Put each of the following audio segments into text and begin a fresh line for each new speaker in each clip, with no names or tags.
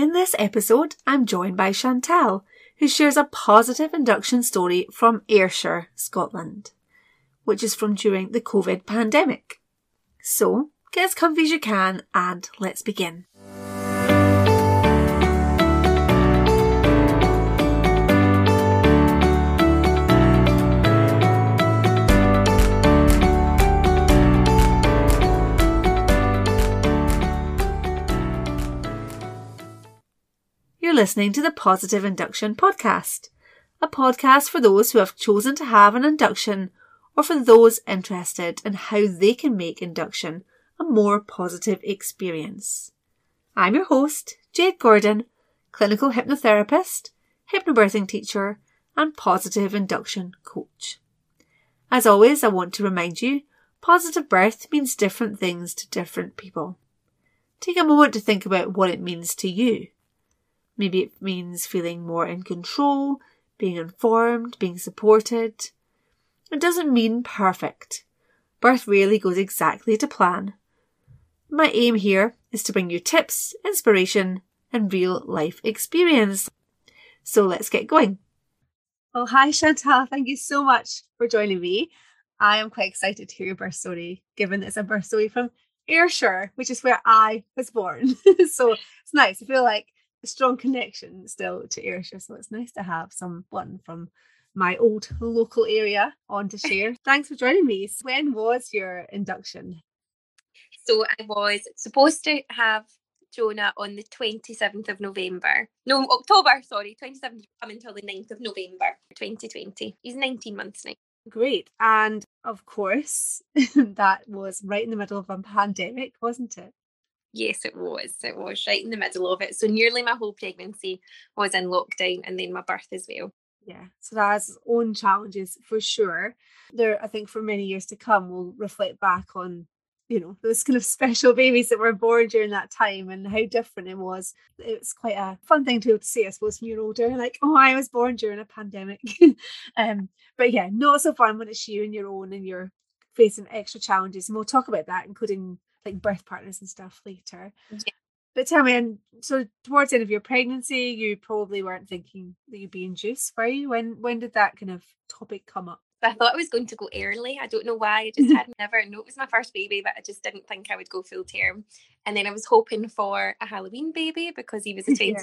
In this episode, I'm joined by Chantalle, who shares a positive induction story from Ayrshire, Scotland, which is from during the COVID pandemic. So, get as comfy as you can and let's begin. You're listening to the Positive Induction Podcast, a podcast for those who have chosen to have an induction or for those interested in how they can make induction a more positive experience. I'm your host, Jade Gordon, clinical hypnotherapist, hypnobirthing teacher, and positive induction coach. As always, I want to remind you positive birth means different things to different people. Take a moment to think about what it means to you. Maybe it means feeling more in control, being informed, being supported. It doesn't mean perfect. Birth rarely goes exactly to plan. My aim here is to bring you tips, inspiration, and real life experience. So let's get going. Oh, hi, Chantalle. Thank you so much for joining me. I am quite excited to hear your birth story, given it's a birth story from Ayrshire, which is where I was born. so it's nice. I feel like strong connection still to Ayrshire. So it's nice to have someone from my old local area on to share. Thanks for joining me. So when was your induction?
So I was supposed to have Jonah on the 27th of November. No, October, sorry. 27th come until the 9th of November 2020. He's 19 months now.
Great. And of course, that was right in the middle of a pandemic, wasn't it?
Yes, it was. It was right in the middle of it. So nearly my whole pregnancy was in lockdown and then my birth as well.
Yeah, so that has own challenges for sure. There, I think, for many years to come, we'll reflect back on, you know, those kind of special babies that were born during that time and how different it was. It's quite a fun thing to see, I suppose, when you're older, like, oh, I was born during a pandemic. um, but yeah, not so fun when it's you and your own and you're facing extra challenges. And we'll talk about that, including like birth partners and stuff later. Yeah. But tell me, and so towards the end of your pregnancy, you probably weren't thinking that you'd be induced, were you? When when did that kind of topic come up?
I thought I was going to go early. I don't know why. I just had never know it was my first baby, but I just didn't think I would go full term. And then I was hoping for a Halloween baby because he was a 20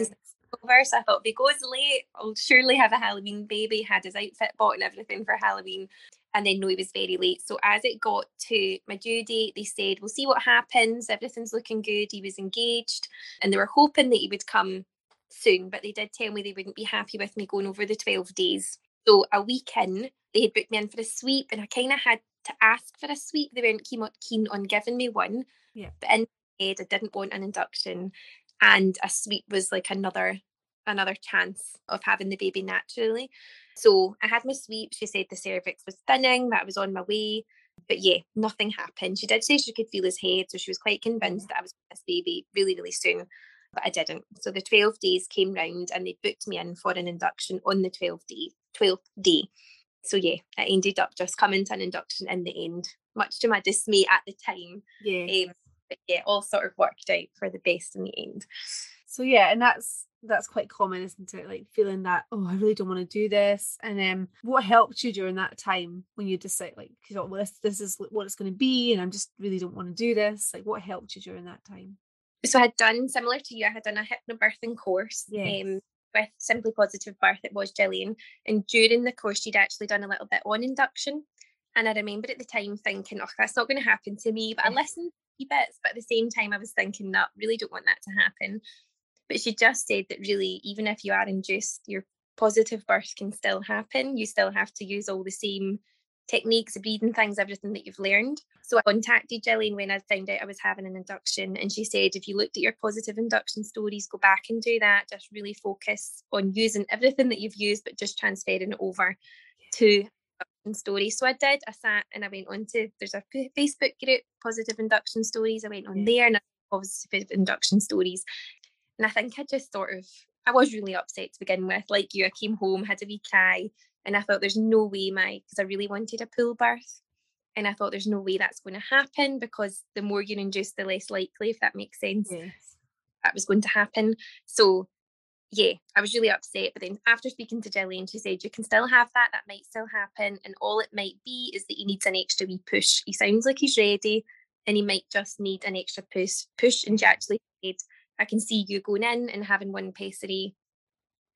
over. So I thought if he goes late, I'll surely have a Halloween baby. Had his outfit bought and everything for Halloween and then no, he was very late. So as it got to my due date, they said, We'll see what happens. Everything's looking good. He was engaged. And they were hoping that he would come soon, but they did tell me they wouldn't be happy with me going over the 12 days. So a week in, they had booked me in for a sweep, and I kind of had to ask for a sweep. They weren't keen on giving me one.
Yeah.
But in my head, I didn't want an induction. And a sweep was like another another chance of having the baby naturally. So I had my sweep. She said the cervix was thinning, that I was on my way. But yeah, nothing happened. She did say she could feel his head, so she was quite convinced that I was with this baby really, really soon. But I didn't. So the 12 days came round and they booked me in for an induction on the 12th day. 12th day. So yeah, I ended up just coming to an induction in the end, much to my dismay at the time.
Yeah. Um,
but yeah, all sort of worked out for the best in the end.
So yeah, and that's that's quite common, isn't it? Like feeling that, oh, I really don't want to do this. And then um, what helped you during that time when you decide like you well, this this is what it's going to be, and i'm just really don't want to do this. Like what helped you during that time?
So I had done similar to you, I had done a hypnobirthing course.
Yes. Um,
with Simply Positive Birth, it was Gillian. And during the course, she'd actually done a little bit on induction. And I remember at the time thinking, oh, that's not going to happen to me. But I listened bits, but at the same time, I was thinking, no, really don't want that to happen. But she just said that really, even if you are induced, your positive birth can still happen. You still have to use all the same techniques, of breathing things, everything that you've learned. So I contacted Gillian when I found out I was having an induction, and she said, if you looked at your positive induction stories, go back and do that. Just really focus on using everything that you've used, but just transferring it over to stories. So I did. I sat and I went on to there's a Facebook group, Positive Induction Stories. I went on there and I positive induction stories. And I think I just sort of, I was really upset to begin with. Like you, I came home, had a wee cry, and I thought there's no way my, because I really wanted a pool birth. And I thought there's no way that's going to happen because the more you induce, the less likely, if that makes sense.
Yes.
that was going to happen. So yeah, I was really upset. But then after speaking to Gillian, she said, You can still have that, that might still happen. And all it might be is that he needs an extra wee push. He sounds like he's ready and he might just need an extra push push. And she actually said, I can see you going in and having one pessary,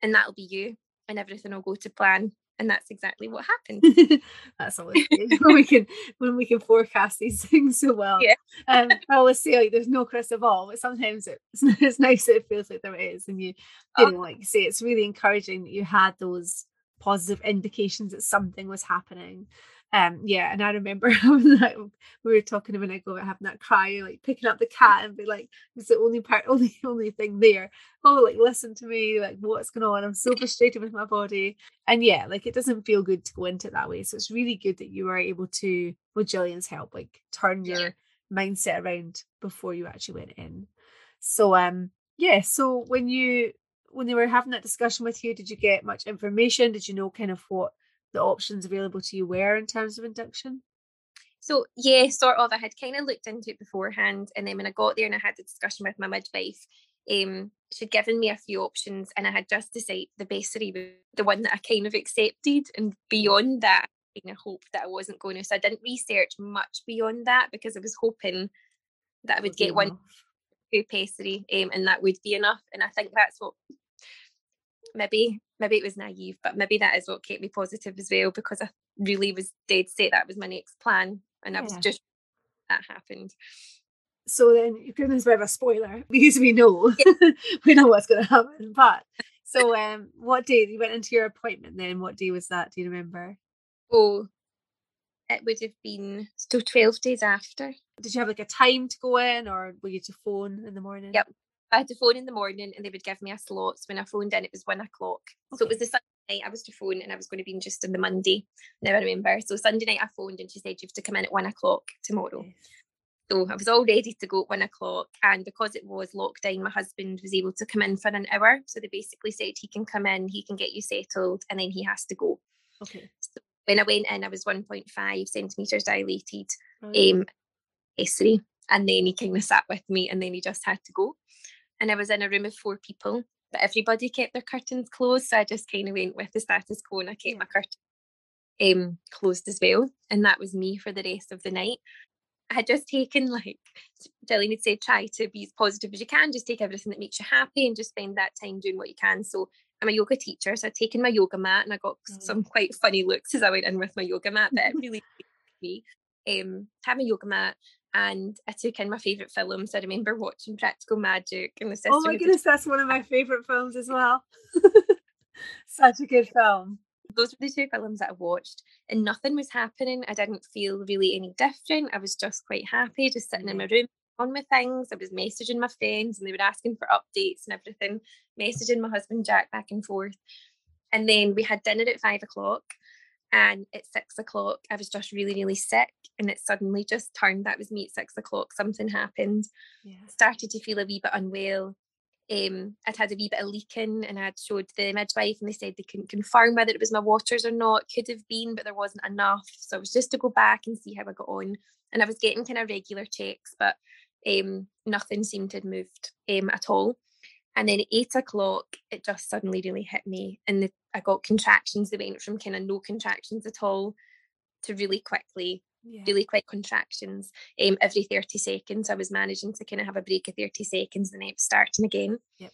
and that'll be you, and everything will go to plan and that's exactly what happened.
that's always good when we can when we can forecast these things so well.
Yeah.
Um, I always say like there's no crystal ball, but sometimes it's it's nice that it feels like there is, and you you oh. know like you say it's really encouraging that you had those positive indications that something was happening um yeah and i remember that we were talking a minute ago about having that cry like picking up the cat and be like it's the only part only only thing there. Oh like listen to me like what's going on? I'm so frustrated with my body. And yeah like it doesn't feel good to go into it that way. So it's really good that you were able to with Gillian's help like turn your yeah. mindset around before you actually went in. So um yeah so when you when they were having that discussion with you did you get much information? Did you know kind of what the options available to you were in terms of induction?
So yeah, sort of. I had kind of looked into it beforehand, and then when I got there and I had the discussion with my midwife, um, she'd given me a few options, and I had just decided the pessary was the one that I kind of accepted, and beyond that, I kind of hoped that I wasn't going to. So I didn't research much beyond that because I was hoping that I would get one two pessary, um, and that would be enough. And I think that's what maybe maybe it was naive, but maybe that is what kept me positive as well because I really was dead set that was my next plan, and I was just that happened.
So then you're giving us a bit of a spoiler because we know yeah. we know what's going to happen. But so um, what day you went into your appointment? Then what day was that? Do you remember?
Oh, it would have been still twelve days after.
Did you have like a time to go in, or were you to phone in the morning?
Yep, I had to phone in the morning and they would give me a slot. So when I phoned in, it was one o'clock. Okay. So it was the Sunday night I was to phone and I was going to be in just on the Monday. Now I remember. So Sunday night I phoned and she said, You have to come in at one o'clock tomorrow. Yes. So I was all ready to go at one o'clock. And because it was lockdown, my husband was able to come in for an hour. So they basically said he can come in, he can get you settled, and then he has to go.
Okay.
So when I went in, I was 1.5 centimetres dilated, right. um. And then he kind of sat with me and then he just had to go and I was in a room of four people, but everybody kept their curtains closed. So I just kind of went with the status quo and I kept my curtain um, closed as well. And that was me for the rest of the night. I had just taken like Gillian had said, try to be as positive as you can, just take everything that makes you happy and just spend that time doing what you can. So I'm a yoga teacher, so I'd taken my yoga mat and I got mm. some quite funny looks as I went in with my yoga mat, but it really me. Um, have my yoga mat, and I took in my favourite films. I remember watching Practical Magic and the oh Sister.
Oh my goodness, that's one of my favourite films as well. Such a good film.
Those were the two films that I watched, and nothing was happening. I didn't feel really any different. I was just quite happy, just sitting in mm-hmm. my room on my things. I was messaging my friends, and they were asking for updates and everything. Messaging my husband Jack back and forth, and then we had dinner at five o'clock. And at six o'clock, I was just really, really sick. And it suddenly just turned. That was me at six o'clock. Something happened. Yeah. Started to feel a wee bit unwell. Um, I'd had a wee bit of leaking and I'd showed the midwife and they said they couldn't confirm whether it was my waters or not. Could have been, but there wasn't enough. So it was just to go back and see how I got on. And I was getting kind of regular checks, but um, nothing seemed to have moved um, at all. And then at eight o'clock, it just suddenly really hit me. And the, I got contractions that went from kind of no contractions at all to really quickly, yeah. really quick contractions. Um, every 30 seconds, I was managing to kind of have a break of 30 seconds and then was starting again.
Yep.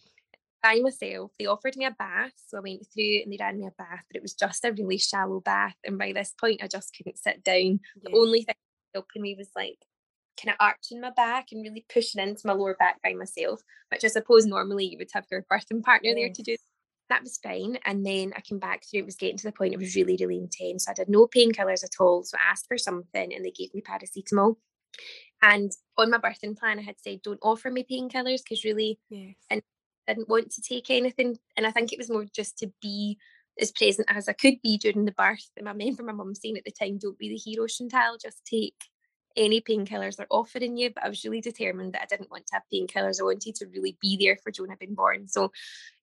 By myself, they offered me a bath. So I went through and they ran me a bath, but it was just a really shallow bath. And by this point, I just couldn't sit down. Yeah. The only thing helping me was like kind of arching my back and really pushing into my lower back by myself, which I suppose normally you would have your birthing partner there to do. That was fine. And then I came back through, it was getting to the point it was really, really intense. I had no painkillers at all. So I asked for something and they gave me paracetamol. And on my birthing plan, I had said, don't offer me painkillers because really,
yes.
and I didn't want to take anything. And I think it was more just to be as present as I could be during the birth. And I remember my mum saying at the time, don't be the hero, Chantalle, just take any painkillers they're offering you, but I was really determined that I didn't want to have painkillers. I wanted to really be there for Jonah being born. So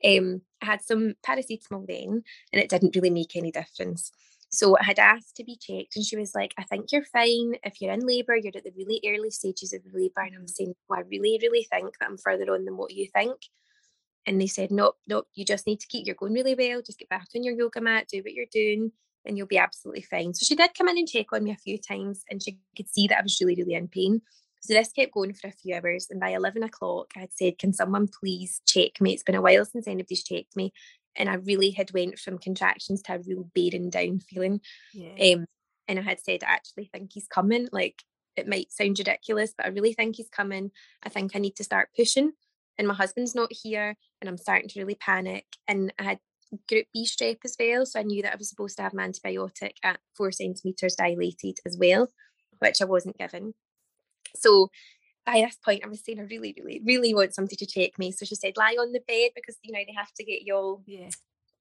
um, I had some paracetamol then, and it didn't really make any difference. So I had asked to be checked, and she was like, I think you're fine. If you're in labour, you're at the really early stages of labour. And I'm saying, well, I really, really think that I'm further on than what you think. And they said, Nope, nope, you just need to keep you're going really well. Just get back on your yoga mat, do what you're doing, and you'll be absolutely fine. So she did come in and check on me a few times, and she could see that I was really, really in pain. So this kept going for a few hours. And by 11 o'clock, I had said, Can someone please check me? It's been a while since anybody's checked me and I really had went from contractions to a real bearing down feeling. Yeah. Um, and I had said, I actually think he's coming. Like it might sound ridiculous, but I really think he's coming. I think I need to start pushing. And my husband's not here, and I'm starting to really panic. And I had group B strep as well, so I knew that I was supposed to have an antibiotic at four centimeters dilated as well, which I wasn't given. So by this point, I was saying, I really, really, really want somebody to check me. So she said, lie on the bed because, you know, they have to get you all yeah.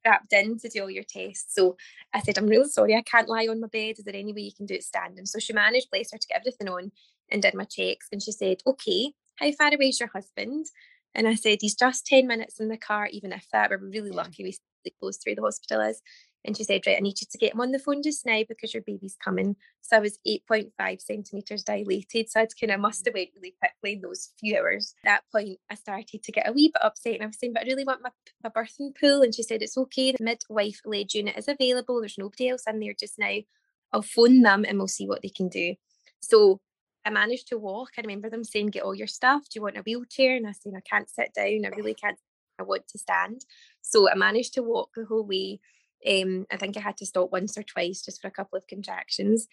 strapped in to do all your tests. So I said, I'm really sorry, I can't lie on my bed. Is there any way you can do it standing? So she managed, bless her, to get everything on and did my checks. And she said, okay, how far away is your husband? And I said, he's just 10 minutes in the car, even if that, we're really lucky we close through the hospital is. And she said, Right, I need you to get him on the phone just now because your baby's coming. So I was 8.5 centimetres dilated. So I'd kind of must mm. have went really quickly in those few hours. At that point, I started to get a wee bit upset and I was saying, But I really want my, my birthing pool. And she said, It's okay. The midwife led unit is available. There's nobody else in there just now. I'll phone them and we'll see what they can do. So I managed to walk. I remember them saying, Get all your stuff. Do you want a wheelchair? And I said, I can't sit down. I really can't. I want to stand. So I managed to walk the whole way um, I think I had to stop once or twice just for a couple of contractions.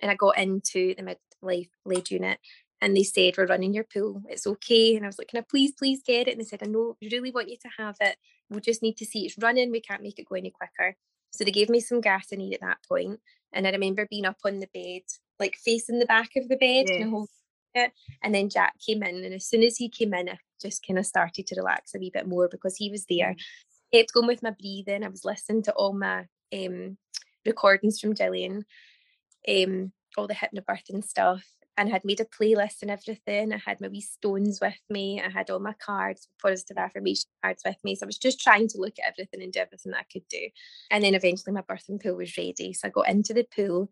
And I got into the midwife led unit and they said, We're running your pool. It's okay. And I was like, Can I please, please get it? And they said, I know, really want you to have it. We just need to see it's running. We can't make it go any quicker. So they gave me some gas I need at that point. And I remember being up on the bed, like facing the back of the bed, yes. it. And then Jack came in. And as soon as he came in, I just kind of started to relax a wee bit more because he was there. Mm kept going with my breathing. I was listening to all my um, recordings from Gillian, um, all the hypnobirthing stuff, and I had made a playlist and everything. I had my wee stones with me. I had all my cards, positive affirmation cards with me. So I was just trying to look at everything and do everything that I could do. And then eventually my birthing pool was ready. So I got into the pool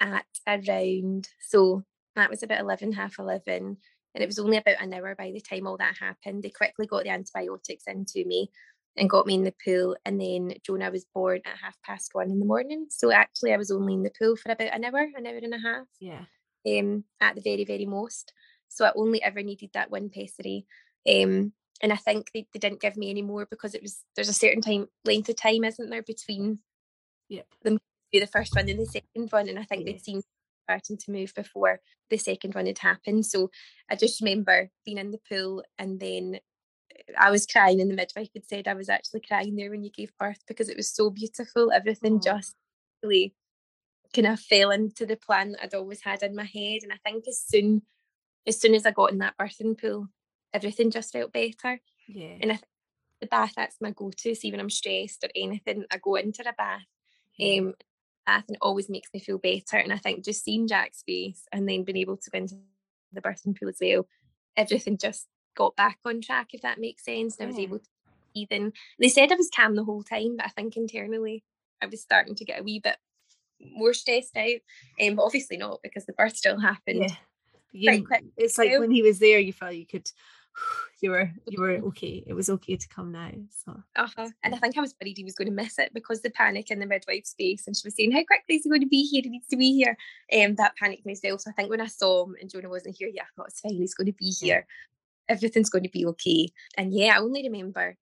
at around, so that was about 11, half 11. And it was only about an hour by the time all that happened. They quickly got the antibiotics into me and got me in the pool. And then Jonah was born at half past one in the morning. So actually, I was only in the pool for about an hour, an hour and a half.
Yeah.
Um, at the very, very most. So I only ever needed that one pessary. Um, and I think they, they didn't give me any more because it was there's a certain time length of time, isn't there, between
yep.
them the first one and the second one. And I think they'd seen starting to move before the second one had happened. So I just remember being in the pool and then I was crying, and the midwife had said I was actually crying there when you gave birth because it was so beautiful. Everything just really kind of fell into the plan that I'd always had in my head. And I think as soon as soon as I got in that birthing pool, everything just felt better.
Yeah.
And I think the bath that's my go-to. See when I'm stressed or anything, I go into a bath. Yeah. Um bath and it always makes me feel better. And I think just seeing Jack's face and then being able to go into the birthing pool as well, everything just got back on track, if that makes sense. And I was able to even they said I was calm the whole time, but I think internally I was starting to get a wee bit more stressed out. Um, but obviously not because the birth still happened.
Yeah. You, it's like when he was there, you felt you could you were you were okay. It was okay to come now. So
uh-huh. and I think I was worried he was going to miss it because the panic in the midwife's face and she was saying, How quickly is he going to be here? He needs to be here. Um that panicked well. So I think when I saw him and Jonah wasn't here, yeah, I thought it's fine, he's going to be here everything's going to be okay. And yeah, I only remember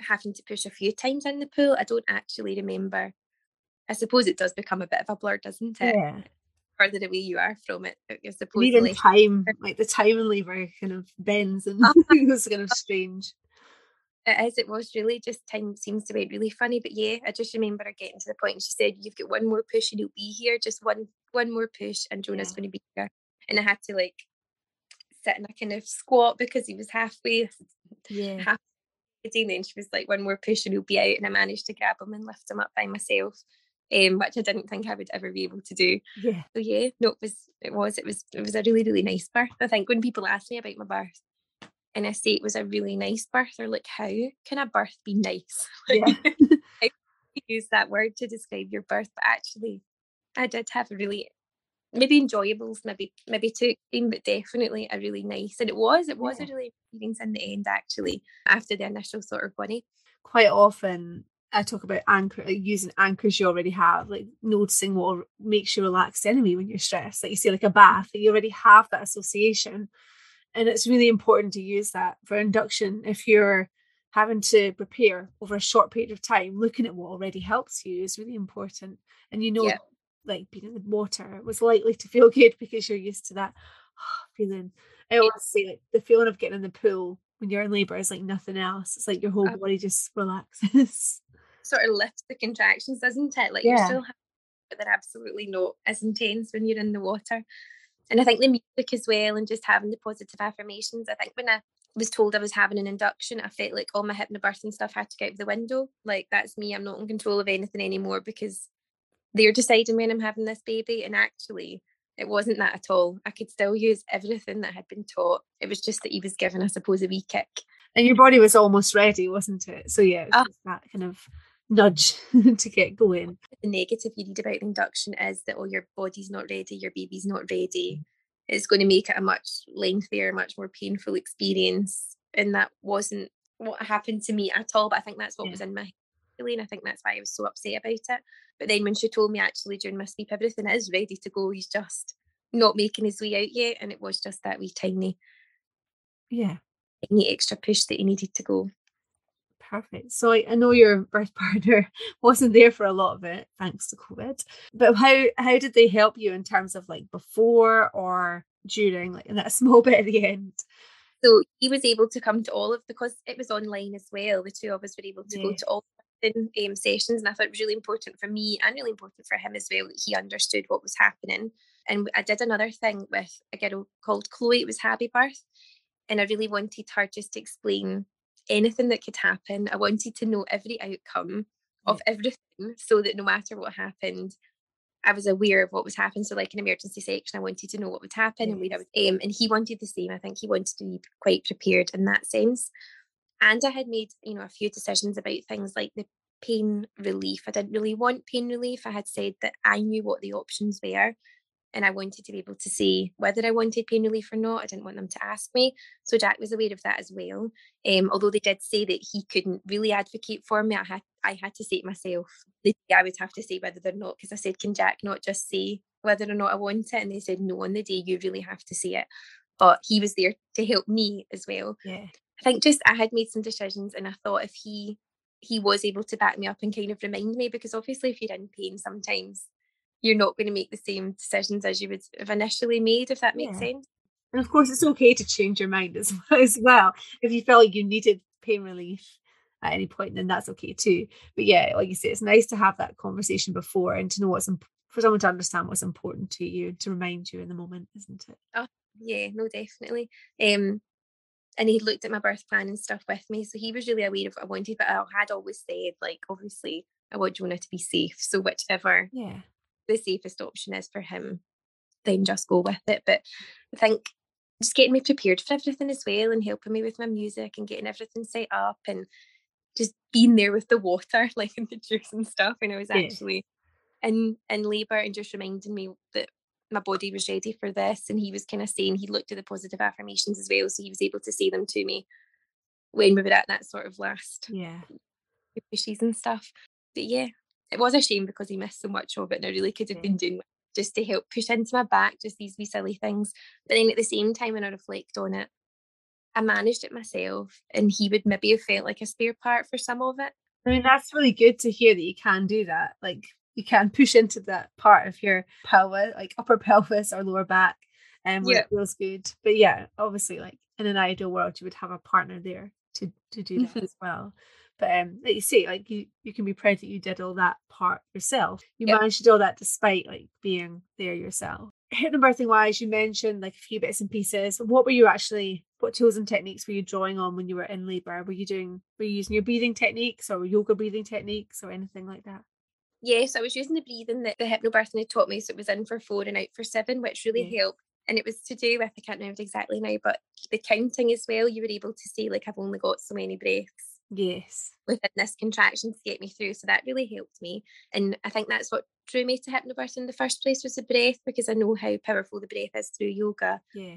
having to push a few times in the pool. I don't actually remember. I suppose it does become a bit of a blur, doesn't it?
Yeah.
Further away you are from it, I suppose.
even time, like the time and lever kind of bends and uh-huh. it was kind of strange.
It is, it was really just time seems to be really funny. But yeah, I just remember her getting to the point and she said, You've got one more push and you'll be here, just one one more push and Jonah's yeah. going to be here. And I had to like sit in a kind of squat because he was halfway.
Yeah.
Halfway and then she was like, one more push and he'll be out. And I managed to grab him and lift him up by myself. Um, which I didn't think I would ever be able to do.
Yeah.
So yeah, no, it was it was it was it was a really, really nice birth. I think when people ask me about my birth and I say it was a really nice birth, they're like, How can a birth be nice?
yeah.
use that word to describe your birth, but actually, I did have a really maybe enjoyables, maybe maybe too extreme, but definitely a really nice. And it was, it was yeah. a really experience in the end, actually, after the initial sort of bunny.
Quite often, I talk about anchor like using anchors you already have, like noticing what makes you relaxed anyway when you're stressed. Like you see, like a bath, you already have that association. And it's really important to use that for induction if you're having to prepare over a short period of time, looking at what already helps you is really important. And you know, yeah. like being in the water was likely to feel good because you're used to that oh, feeling. I always say like the feeling of getting in the pool when you're in labor is like nothing else. It's like your whole body just relaxes.
Sort of lifts the contractions, doesn't it? Like yeah. you're still but they're absolutely not as intense when you're in the water. And I think the music as well and just having the positive affirmations. I think when I was told I was having an induction, I felt like all my hypnobirthing stuff had to go out the window. Like that's me. I'm not in control of anything anymore because they're deciding when I'm having this baby. And actually, it wasn't that at all. I could still use everything that had been taught. It was just that he was given, I suppose, a wee kick.
And your body was almost ready, wasn't it? So yeah, it was oh. that kind of nudge to get going.
The negative you read about induction is that oh your body's not ready, your baby's not ready. Mm. It's going to make it a much lengthier, much more painful experience. And that wasn't what happened to me at all. But I think that's what yeah. was in my head. And I think that's why I was so upset about it. But then when she told me actually during my sweep, everything is ready to go. He's just not making his way out yet. And it was just that wee tiny,
yeah,
tiny extra push that he needed to go.
Perfect. So I, I know your birth partner wasn't there for a lot of it, thanks to COVID. But how how did they help you in terms of like before or during, like in that small bit at the end?
So he was able to come to all of because it was online as well. The two of us were able to yeah. go to all in um, sessions, and I thought it was really important for me and really important for him as well that he understood what was happening. And I did another thing with a girl called Chloe. It was Happy Birth, and I really wanted her just to explain anything that could happen. I wanted to know every outcome of mm. everything so that no matter what happened, I was aware of what was happening. So, like an emergency section, I wanted to know what would happen and where I would aim. And he wanted the same. I think he wanted to be quite prepared in that sense. And I had made, you know, a few decisions about things like the pain relief. I didn't really want pain relief. I had said that I knew what the options were and I wanted to be able to say whether I wanted pain relief or not. I didn't want them to ask me. So Jack was aware of that as well. Um, although they did say that he couldn't really advocate for me, I had I had to say it myself. I would have to say whether or not, because I said, can Jack not just say whether or not I want it? And they said, no, on the day you really have to say it. But he was there to help me as well.
Yeah.
I think just I had made some decisions and I thought if he he was able to back me up and kind of remind me because obviously if you're in pain sometimes you're not going to make the same decisions as you would have initially made, if that makes yeah. sense.
And of course, it's okay to change your mind as, as well. If you felt like you needed pain relief at any point, then that's okay too. But yeah, like you say, it's nice to have that conversation before and to know what's imp- for someone to understand what's important to you, to remind you in the moment, isn't it?
Oh, yeah, no, definitely. Um, and he looked at my birth plan and stuff with me, so he was really aware of what I wanted. But I had always said, like, obviously, I want Jonah to be safe. So whichever
yeah
the safest option is for him, then just go with it. But I think just getting me prepared for everything as well and helping me with my music and getting everything set up and just being there with the water, like in the juice and stuff when I was actually yeah. in in labour and just reminding me that my body was ready for this. And he was kind of saying he looked at the positive affirmations as well. So he was able to say them to me when we were at that sort of last
yeah
pushes and stuff. But yeah, it was a shame because he missed so much of it and I really could have been doing just to help push into my back just these wee silly things. But then at the same time when I reflect on it, I managed it myself and he would maybe have felt like a spare part for some of it.
I mean that's really good to hear that you can do that. Like you can push into that part of your pelvis, like upper pelvis or lower back, and um, yeah. it feels good. But yeah, obviously, like in an ideal world, you would have a partner there to to do that as well. But um, like you say, like you, you can be proud that you did all that part yourself. You yep. managed to do all that despite like being there yourself. Hypnobirthing wise, you mentioned like a few bits and pieces. What were you actually what tools and techniques were you drawing on when you were in labour? Were you doing were you using your breathing techniques or yoga breathing techniques or anything like that?
Yes, I was using the breathing that the hypnobirthing had taught me. So it was in for four and out for seven, which really yeah. helped. And it was to do with I can't remember exactly now, but the counting as well. You were able to say like I've only got so many breaths
Yes.
Within this contraction to get me through. So that really helped me. And I think that's what drew me to hypnobirth in the first place was the breath because I know how powerful the breath is through yoga.
Yeah.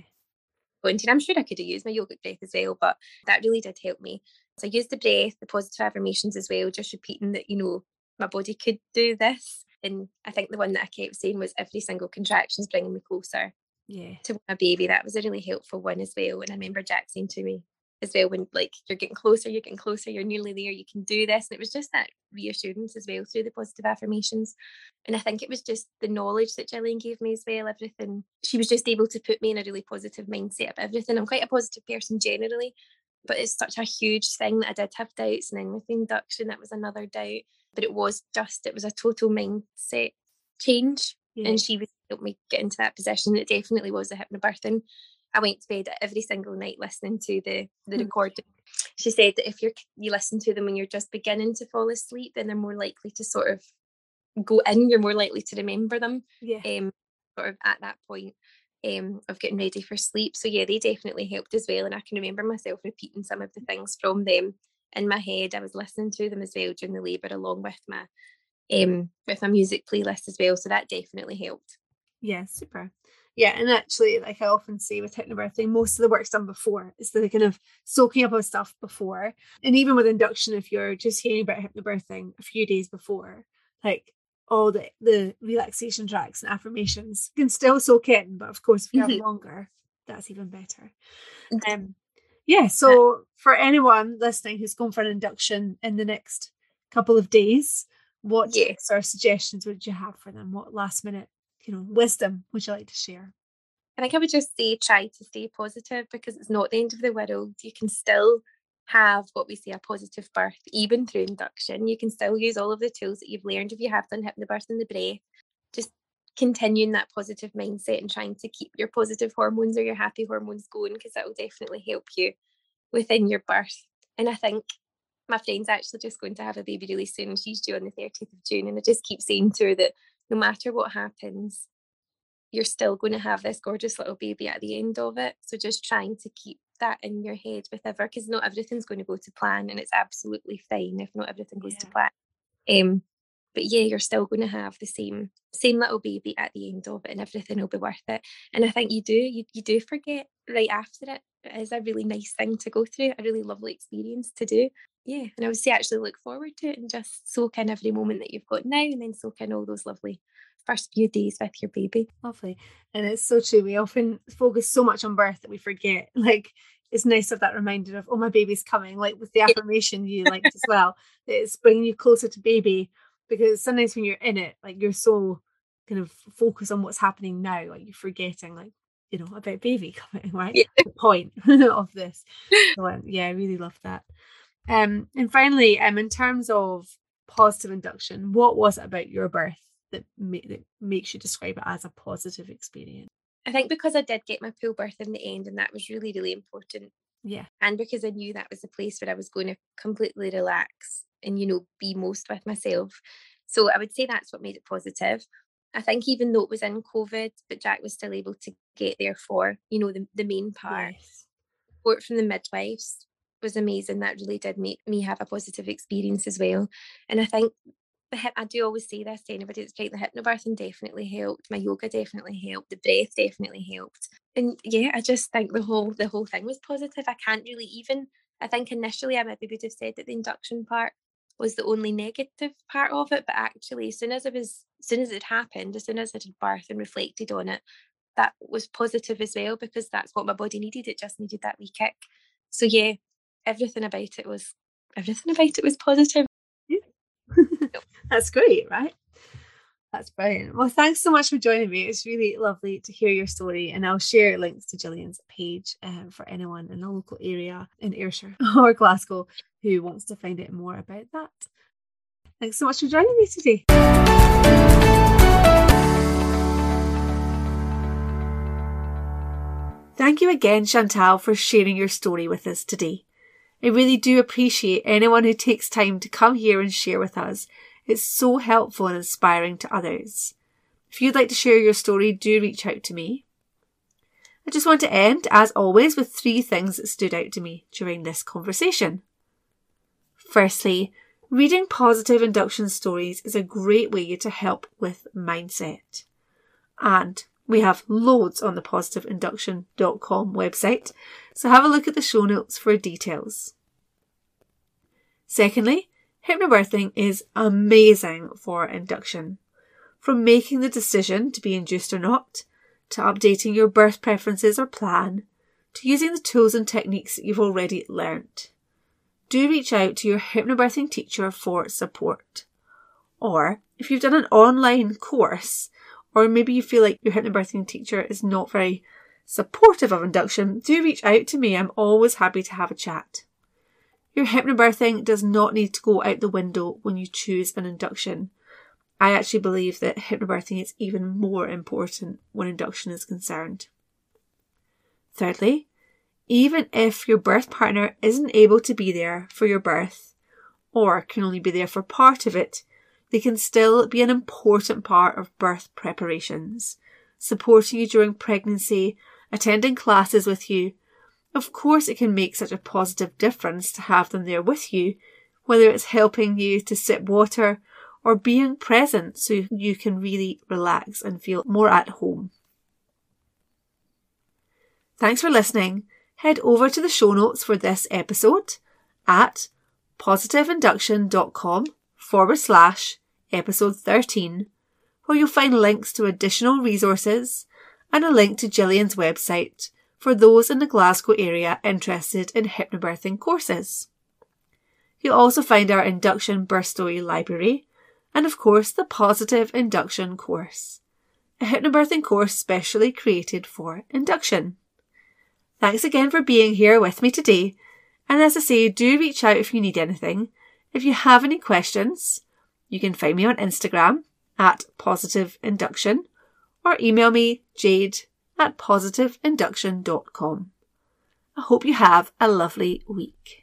And I'm sure I could have used my yogic breath as well, but that really did help me. So I used the breath, the positive affirmations as well, just repeating that, you know, my body could do this. And I think the one that I kept saying was every single contraction is bringing me closer
Yeah.
to my baby. That was a really helpful one as well. And I remember Jack saying to me as well, when like you're getting closer, you're getting closer, you're nearly there, you can do this. And it was just that reassurance as well through the positive affirmations. And I think it was just the knowledge that Gillian gave me as well, everything. She was just able to put me in a really positive mindset of everything. I'm quite a positive person generally, but it's such a huge thing that I did have doubts. And then with the induction, that was another doubt. But it was just, it was a total mindset change.
Yeah.
And she was helped me get into that position. It definitely was a hypnobirthing. I went to bed every single night listening to the the
Hmm.
recording. She said that if you're you listen to them when you're just beginning to fall asleep, then they're more likely to sort of go in. You're more likely to remember them.
yeah.
Um, sort of at that point um of getting ready for sleep. So yeah, they definitely helped as well. And I can remember myself repeating some of the things from them in my head. I was listening to them as well during the labour, along with my um with my music playlist as well. So that definitely helped.
Yeah, super. Yeah, and actually, like I often say with hypnobirthing, most of the work's done before. It's the kind of soaking up of stuff before. And even with induction, if you're just hearing about hypnobirthing a few days before, like all the, the relaxation tracks and affirmations can still soak in. But of course, if you have longer, that's even better. Um, yeah, so for anyone listening who's going for an induction in the next couple of days, what
Yeah.
tips or suggestions would you have for them? What last minute, you know, wisdom would you like to share?
I think I would just say try to stay positive because it's not the end of the world. You can still have what we say a positive birth, even through induction. You can still use all of the tools that you've learned if you have done hypnobirth and the breath. Just continuing that positive mindset and trying to keep your positive hormones or your happy hormones going because that will definitely help you within your birth. And I think my friend's actually just going to have a baby really soon. She's due on the 30th of June. And I just keep saying to her that no matter what happens, you're still going to have this gorgeous little baby at the end of it. So just trying to keep that in your head with ever because not everything's going to go to plan and it's absolutely fine if not everything goes to plan. Um but yeah, you're still going to have the same same little baby at the end of it and everything will be worth it. And I think you do, you, you do forget right after it. It is a really nice thing to go through, a really lovely experience to do. Yeah. And I would say actually look forward to it and just soak in every moment that you've got now and then soak in all those lovely first few days with your baby.
Lovely. And it's so true. We often focus so much on birth that we forget. Like it's nice of that reminder of, oh, my baby's coming. Like with the affirmation you liked as well. that It's bringing you closer to baby because sometimes when you're in it, like you're so kind of focused on what's happening now, like you're forgetting like, you know, about baby coming, right?
Yeah.
The point of this. So um, yeah, I really love that. Um, and finally, um, in terms of positive induction, what was it about your birth that, ma- that makes you describe it as a positive experience?
I think because I did get my pool birth in the end and that was really, really important.
Yeah,
And because I knew that was the place where I was going to completely relax and, you know, be most with myself. So I would say that's what made it positive. I think even though it was in COVID, but Jack was still able to get there for, you know, the, the main part.
yes.
support from the midwives was amazing. That really did make me have a positive experience as well. And I think the hip, I do always say this to anybody that's tried the hypnobirthing definitely helped. My yoga definitely helped. The breath definitely helped. And yeah, I just think the whole the whole thing was positive. I can't really even. I think initially I maybe would have said that the induction part was the only negative part of it, but actually, as soon as it was, as soon as it happened, as soon as I did birth and reflected on it, that was positive as well because that's what my body needed. It just needed that wee kick. So yeah, everything about it was everything about it was positive. Yeah.
That's great, right? That's brilliant. Well, thanks so much for joining me. It's really lovely to hear your story, and I'll share links to Gillian's page um, for anyone in the local area in Ayrshire or Glasgow who wants to find out more about that. Thanks so much for joining me today. Thank you again, Chantalle, for sharing your story with us today. I really do appreciate anyone who takes time to come here and share with us. It's so helpful and inspiring to others. If you'd like to share your story, do reach out to me. I just want to end, as always, with three things that stood out to me during this conversation. Firstly, reading positive induction stories is a great way to help with mindset. And we have loads on the positiveinduction.com website, so have a look at the show notes for details. Secondly, hypnobirthing is amazing for induction. From making the decision to be induced or not, to updating your birth preferences or plan, to using the tools and techniques that you've already learnt. Do reach out to your hypnobirthing teacher for support. Or if you've done an online course, or maybe you feel like your hypnobirthing teacher is not very supportive of induction, do reach out to me. I'm always happy to have a chat. Your hypnobirthing does not need to go out the window when you choose an induction. I actually believe that hypnobirthing is even more important when induction is concerned. Thirdly, even if your birth partner isn't able to be there for your birth or can only be there for part of it, they can still be an important part of birth preparations, supporting you during pregnancy, attending classes with you. Of course, it can make such a positive difference to have them there with you, whether it's helping you to sip water or being present so you can really relax and feel more at home. Thanks for listening. Head over to the show notes for this episode at positiveinduction.com forward slash episode 13, where you'll find links to additional resources and a link to Gillian's website for those in the Glasgow area interested in hypnobirthing courses. You'll also find our induction birth story library and of course the positive induction course, a hypnobirthing course specially created for induction. Thanks again for being here with me today. And as I say, do reach out if you need anything. If you have any questions, you can find me on Instagram at positive induction or email me jade at positiveinduction.com. I hope you have a lovely week.